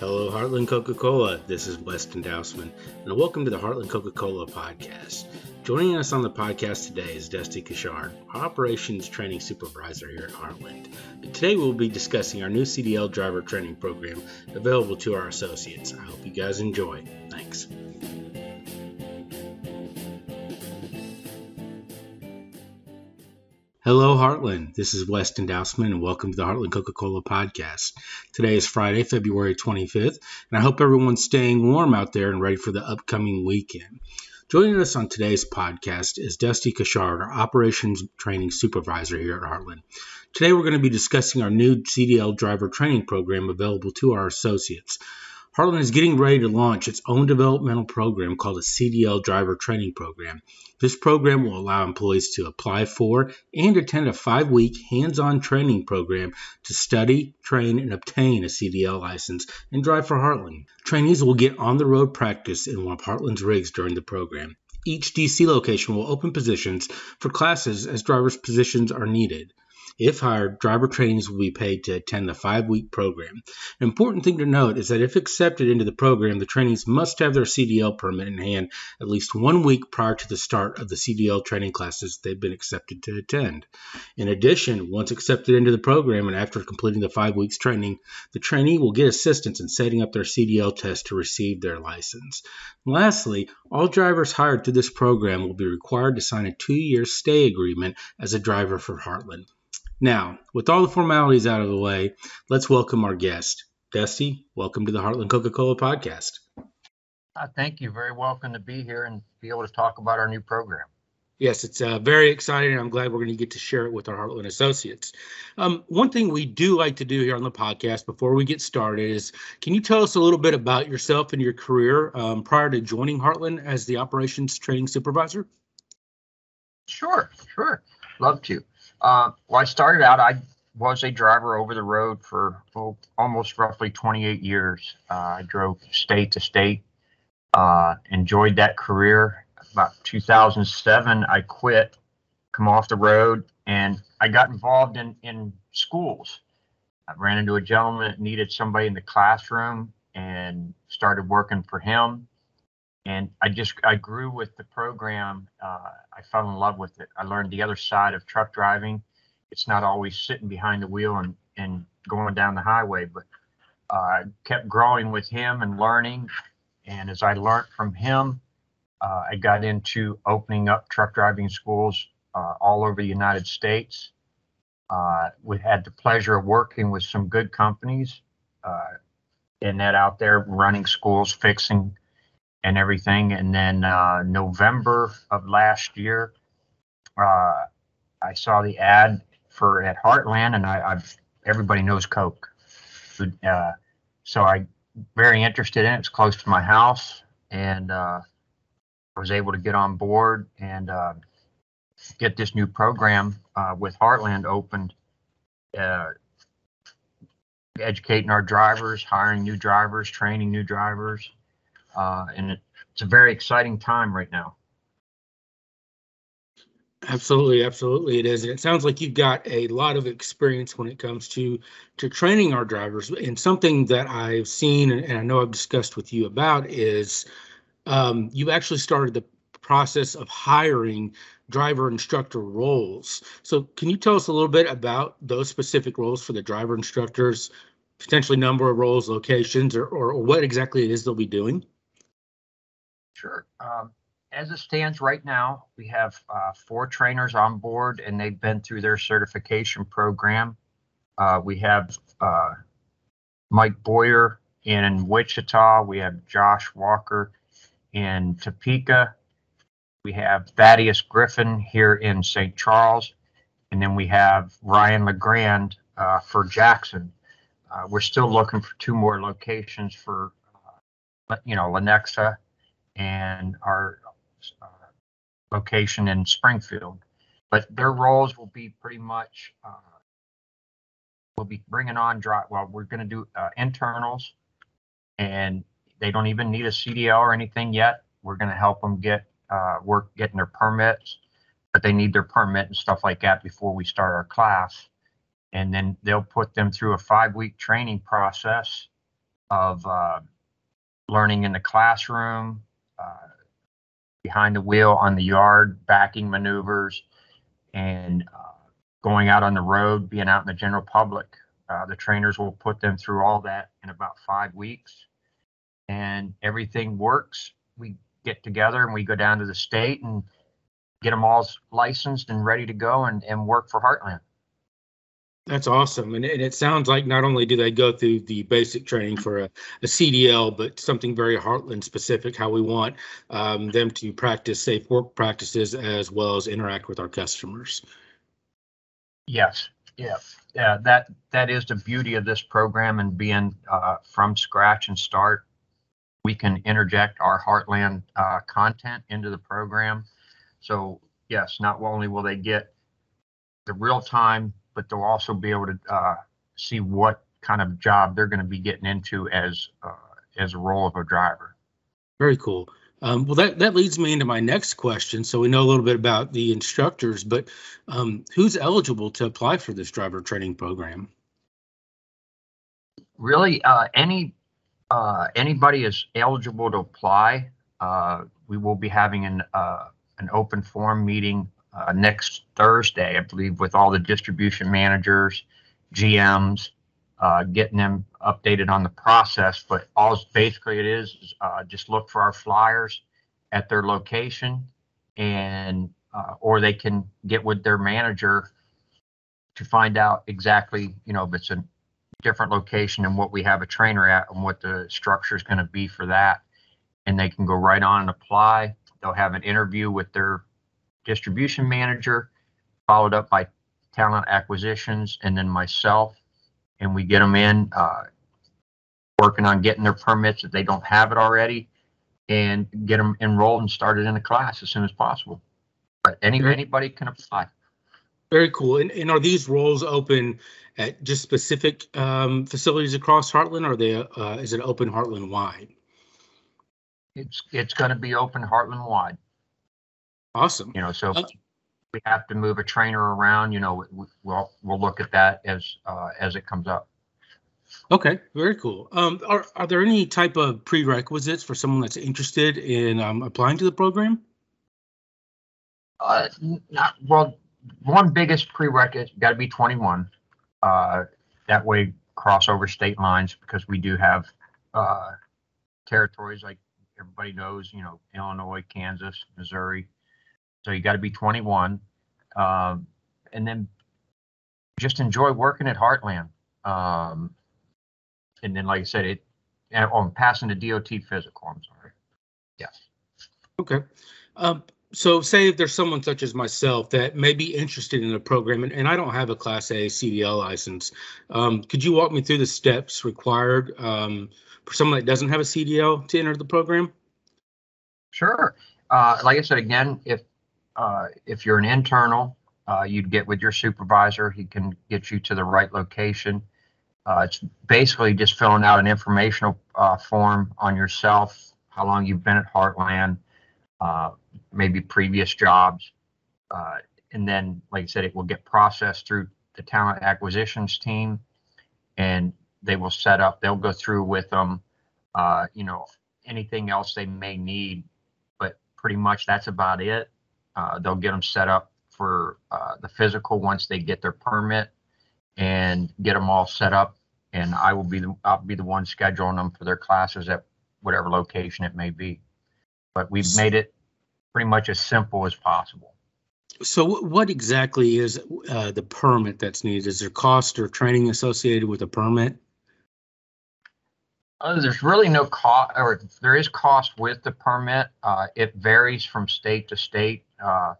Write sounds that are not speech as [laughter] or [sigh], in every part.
Hello, Heartland Coca Cola. This is Weston Dousman, and welcome to the Heartland Coca Cola podcast. Joining us on the podcast today is Dusty Cushard, our operations training supervisor here at Heartland. Today we'll be discussing our new CDL driver training program available to our associates. I hope you guys enjoy. Thanks. Hello, Heartland. This is Weston Dousman, and welcome to the Heartland Coca Cola podcast. Today is Friday, February 25th, and I hope everyone's staying warm out there and ready for the upcoming weekend. Joining us on today's podcast is Dusty Cushard, our Operations Training Supervisor here at Heartland. Today, we're going to be discussing our new CDL driver training program available to our associates. Heartland is getting ready to launch its own developmental program called a CDL Driver Training Program. This program will allow employees to apply for and attend a five week hands on training program to study, train, and obtain a CDL license and drive for Heartland. Trainees will get on the road practice in one of Heartland's rigs during the program. Each DC location will open positions for classes as driver's positions are needed. If hired, driver trainings will be paid to attend the five week program. An important thing to note is that if accepted into the program, the trainees must have their CDL permit in hand at least one week prior to the start of the CDL training classes they've been accepted to attend. In addition, once accepted into the program and after completing the five weeks training, the trainee will get assistance in setting up their CDL test to receive their license. lastly, all drivers hired through this program will be required to sign a two year stay agreement as a driver for Heartland. Now, with all the formalities out of the way, let's welcome our guest. Dusty, welcome to the Heartland Coca Cola podcast. Uh, thank you. Very welcome to be here and be able to talk about our new program. Yes, it's uh, very exciting. and I'm glad we're going to get to share it with our Heartland associates. Um, one thing we do like to do here on the podcast before we get started is can you tell us a little bit about yourself and your career um, prior to joining Heartland as the operations training supervisor? Sure, sure. Love to. Uh, well, I started out, I was a driver over the road for oh, almost roughly 28 years. Uh, I drove state to state, uh, enjoyed that career. About 2007, I quit, come off the road, and I got involved in, in schools. I ran into a gentleman that needed somebody in the classroom and started working for him and I just I grew with the program. Uh, I fell in love with it. I learned the other side of truck driving. It's not always sitting behind the wheel and and going down the highway, but uh, I kept growing with him and learning. And as I learned from him, uh, I got into opening up truck driving schools uh, all over the United States. Uh, we had the pleasure of working with some good companies uh, in that out there running schools, fixing and everything. And then uh, November of last year, uh, I saw the ad for at Heartland, and I, I've everybody knows Coke, uh, so I very interested in it. It's close to my house, and uh, I was able to get on board and uh, get this new program uh, with Heartland opened. educating our drivers, hiring new drivers, training new drivers, uh, and it, it's a very exciting time right now. Absolutely, absolutely, it is, and it sounds like you've got a lot of experience when it comes to to training our drivers. And something that I've seen, and I know I've discussed with you about, is um, you actually started the process of hiring driver instructor roles. So, can you tell us a little bit about those specific roles for the driver instructors, potentially number of roles, locations, or, or, or what exactly it is they'll be doing? Sure. Um, as it stands right now, we have uh, four trainers on board and they've been through their certification program. Uh, we have uh, Mike Boyer in Wichita. We have Josh Walker in Topeka. We have Thaddeus Griffin here in St. Charles. And then we have Ryan LeGrand uh, for Jackson. Uh, we're still looking for two more locations for, uh, you know, Lenexa and our uh, location in Springfield. But their roles will be pretty much, uh, we'll be bringing on dry, well, we're going to do uh, internals and they don't even need a CDL or anything yet. We're going to help them get uh, work getting their permits, but they need their permit and stuff like that before we start our class. And then they'll put them through a five week training process of uh, learning in the classroom, uh, behind the wheel on the yard, backing maneuvers, and uh, going out on the road, being out in the general public. Uh, the trainers will put them through all that in about five weeks, and everything works. We get together and we go down to the state and get them all licensed and ready to go and, and work for Heartland. That's awesome. And, and it sounds like not only do they go through the basic training for a, a CDL, but something very Heartland specific, how we want um, them to practice safe work practices as well as interact with our customers. Yes, yeah, yeah. That that is the beauty of this program and being uh, from scratch and start. We can interject our Heartland uh, content into the program. So yes, not only will they get the real time but they'll also be able to uh, see what kind of job they're going to be getting into as uh, as a role of a driver. Very cool. Um, well, that, that leads me into my next question. So we know a little bit about the instructors, but um, who's eligible to apply for this driver training program? Really, uh, any uh, anybody is eligible to apply. Uh, we will be having an uh, an open forum meeting uh, next Thursday, I believe, with all the distribution managers, GMs, uh, getting them updated on the process. But all basically it is, is uh, just look for our flyers at their location, and uh, or they can get with their manager to find out exactly, you know, if it's a different location and what we have a trainer at and what the structure is going to be for that. And they can go right on and apply. They'll have an interview with their distribution manager, followed up by talent acquisitions, and then myself. And we get them in, uh, working on getting their permits if they don't have it already, and get them enrolled and started in a class as soon as possible. But any anybody can apply. Very cool. And, and are these roles open at just specific um, facilities across Heartland, or are they uh, is it open Heartland wide? It's it's going to be open Heartland wide. Awesome. You know, so Uh, we have to move a trainer around. You know, we- we'll we'll look at that as uh, as it comes up. Okay, very cool. Um, are are there any type of prerequisites for someone that's interested in um, applying to the program? Uh, not, well, one biggest prerequisite, got to be 21. Uh, that way cross over state lines because we do have, uh, territories like everybody knows, you know, Illinois, Kansas, Missouri. So you got to be 21. Um, and then just enjoy working at Heartland. Um, and then, like I said, it, and, oh, and passing the DOT physical, I'm sorry. Yes. Okay. Um, so say if there's someone such as myself that may be interested in a program and, and I don't have a class A CDL license, um, could you walk me through the steps required um, for someone that doesn't have a CDL to enter the program? Sure. Uh, like I said, again, if uh, if you're an internal, uh, you'd get with your supervisor. He can get you to the right location. Uh, it's basically just filling out an informational uh, form on yourself, how long you've been at Heartland, uh, maybe previous jobs, and then, like I said, it will get processed through the talent acquisitions team, and they will set up. They'll go through with them, you know, anything else they may need but pretty much that's about it. Uh, they'll get them set up for uh, the physical once they get their permit and get them all set up. And I will be the I'll be the one scheduling them for their classes at whatever location it may be. But we've made it pretty much as simple as possible. So what exactly is uh, the permit that's needed? Is there cost or training associated with a permit? Uh, there's really no cost, or there is cost with the permit. Uh, it varies from state to state. Uh,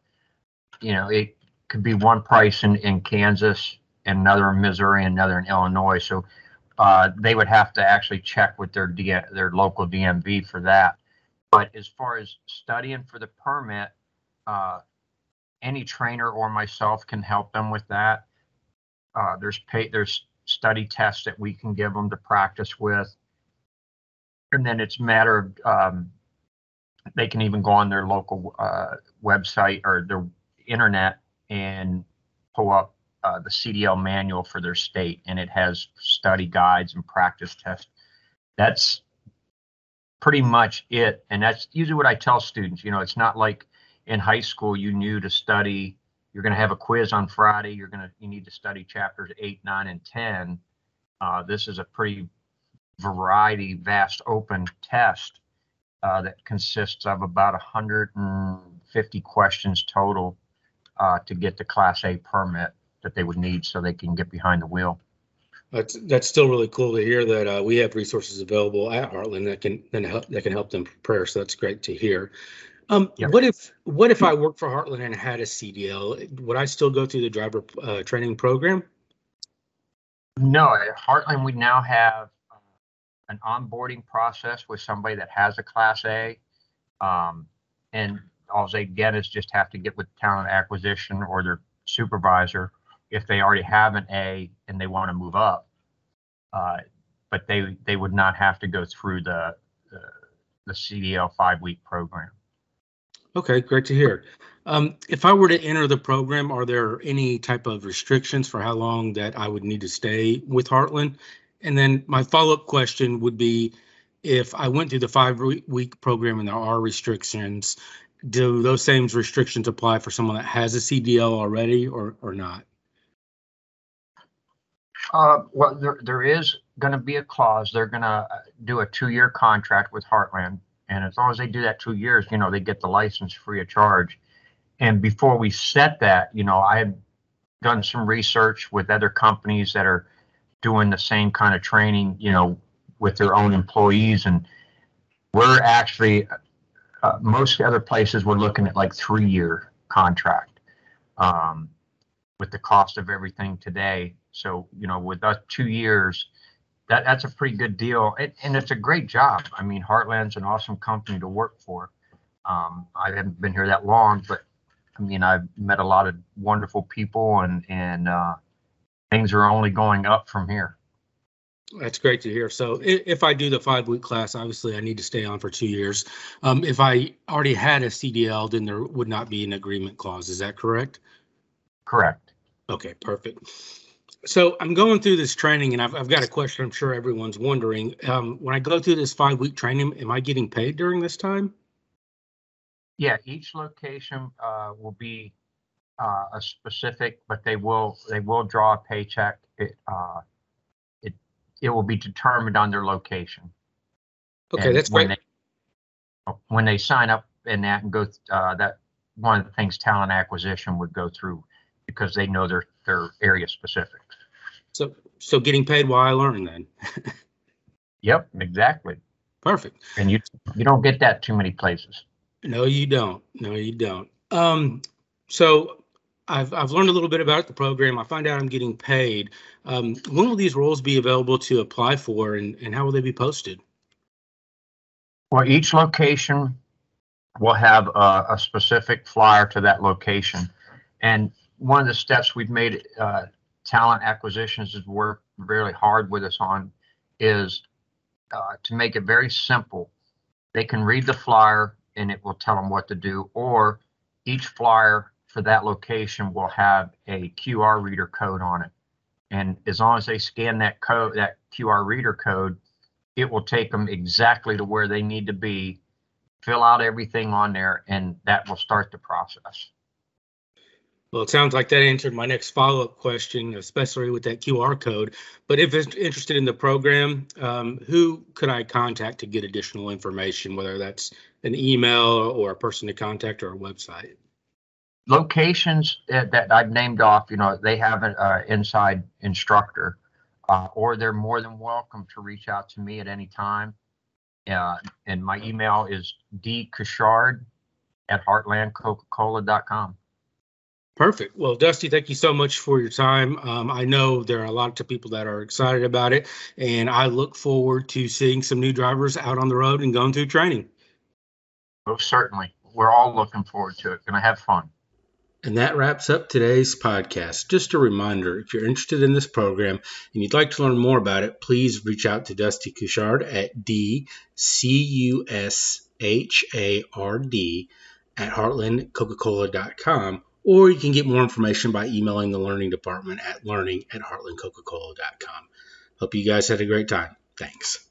you know, it could be one price in, in Kansas, another in Missouri, another in Illinois. So uh, they would have to actually check with their D, their local DMV for that. But as far as studying for the permit, uh, any trainer or myself can help them with that. Uh, there's pay, there's study tests that we can give them to practice with and then it's a matter of um, they can even go on their local uh, website or their internet and pull up uh, the CDL manual for their state, and it has study guides and practice test that's pretty much it. And that's usually what I tell students. You know, it's not like in high school you knew to study. You're going to have a quiz on Friday. You're going to you need to study chapters eight, nine, and ten. Uh, this is a pretty variety, vast, open test uh, that consists of about 150 questions total uh, to get the Class A permit that they would need so they can get behind the wheel. That's that's still really cool to hear that uh, we have resources available at Heartland that can that help that can help them prepare. So that's great to hear. Um, yep. What if what if I worked for Heartland and had a CDL? Would I still go through the driver uh, training program? No, at Heartland we now have an onboarding process with somebody that has a Class A, um, and all they get is just have to get with talent acquisition or their supervisor if they already have an A and they want to move up. Uh, but they they would not have to go through the the, the CDL five week program. Okay, great to hear. Um, if I were to enter the program, are there any type of restrictions for how long that I would need to stay with Heartland? And then my follow-up question would be, if I went through the five-week program and there are restrictions, do those same restrictions apply for someone that has a CDL already or, or not? Uh, well, there, there is going to be a clause. They're going to do a two-year contract with Heartland, and as long as they do that two years, you know, they get the license free of charge. And before we set that, you know, I had done some research with other companies that are doing the same kind of training, you know, with their own employees, and we're actually uh, most other places we're looking at like three-year contract um, with the cost of everything today. So you know, with us two years, that that's a pretty good deal, it, and it's a great job. I mean, Heartland's an awesome company to work for. Um, I haven't been here that long, but I mean, I've met a lot of wonderful people, and and uh, things are only going up from here. That's great to hear. So if I do the five week class, obviously I need to stay on for two years. Um, if I already had a CDL, then there would not be an agreement clause. Is that correct? Correct. Okay, perfect. So I'm going through this training and I've, I've got a question I'm sure everyone's wondering. Um, when I go through this five week training, am I getting paid during this time? Yeah, each location uh, will be uh, a specific, but they will they will draw a paycheck. It, uh, it will be determined on their location. Okay, and that's when great. They, when they sign up in that and go, uh, that one of the things talent acquisition would go through because they know their their area specifics. So, so getting paid while I learn then. [laughs] yep, exactly. Perfect. And you you don't get that too many places. No, you don't. No, you don't. Um, so I've, I've learned a little bit about the program. I find out I'm getting paid. Um, when will these roles be available to apply for and, and how will they be posted? Well, each location will have a, a specific flyer to that location. And one of the steps we've made uh, talent acquisitions has worked really hard with us on is uh, to make it very simple. They can read the flyer and it will tell them what to do, or each flyer for that location will have a QR reader code on it. And as long as they scan that code, that QR reader code, it will take them exactly to where they need to be, fill out everything on there, and that will start the process. Well, it sounds like that answered my next follow-up question, especially with that QR code. But if it's interested in the program, um, who could I contact to get additional information, whether that's an email or a person to contact or a website? Locations that I've named off, you know, they have an uh, inside instructor, uh, or they're more than welcome to reach out to me at any time. Uh, and my email is dcushard at heartlandcoca-cola.com. Perfect. Well, Dusty, thank you so much for your time. Um, I know there are a lot of people that are excited about it, and I look forward to seeing some new drivers out on the road and going through training. Most certainly. We're all looking forward to it. Going to have fun. And that wraps up today's podcast. Just a reminder if you're interested in this program and you'd like to learn more about it, please reach out to Dusty Cushard at D C U S H A R D at heartlandcoca-cola.com or you can get more information by emailing the learning department at learning at heartlandcoca-cola.com. Hope you guys had a great time. Thanks.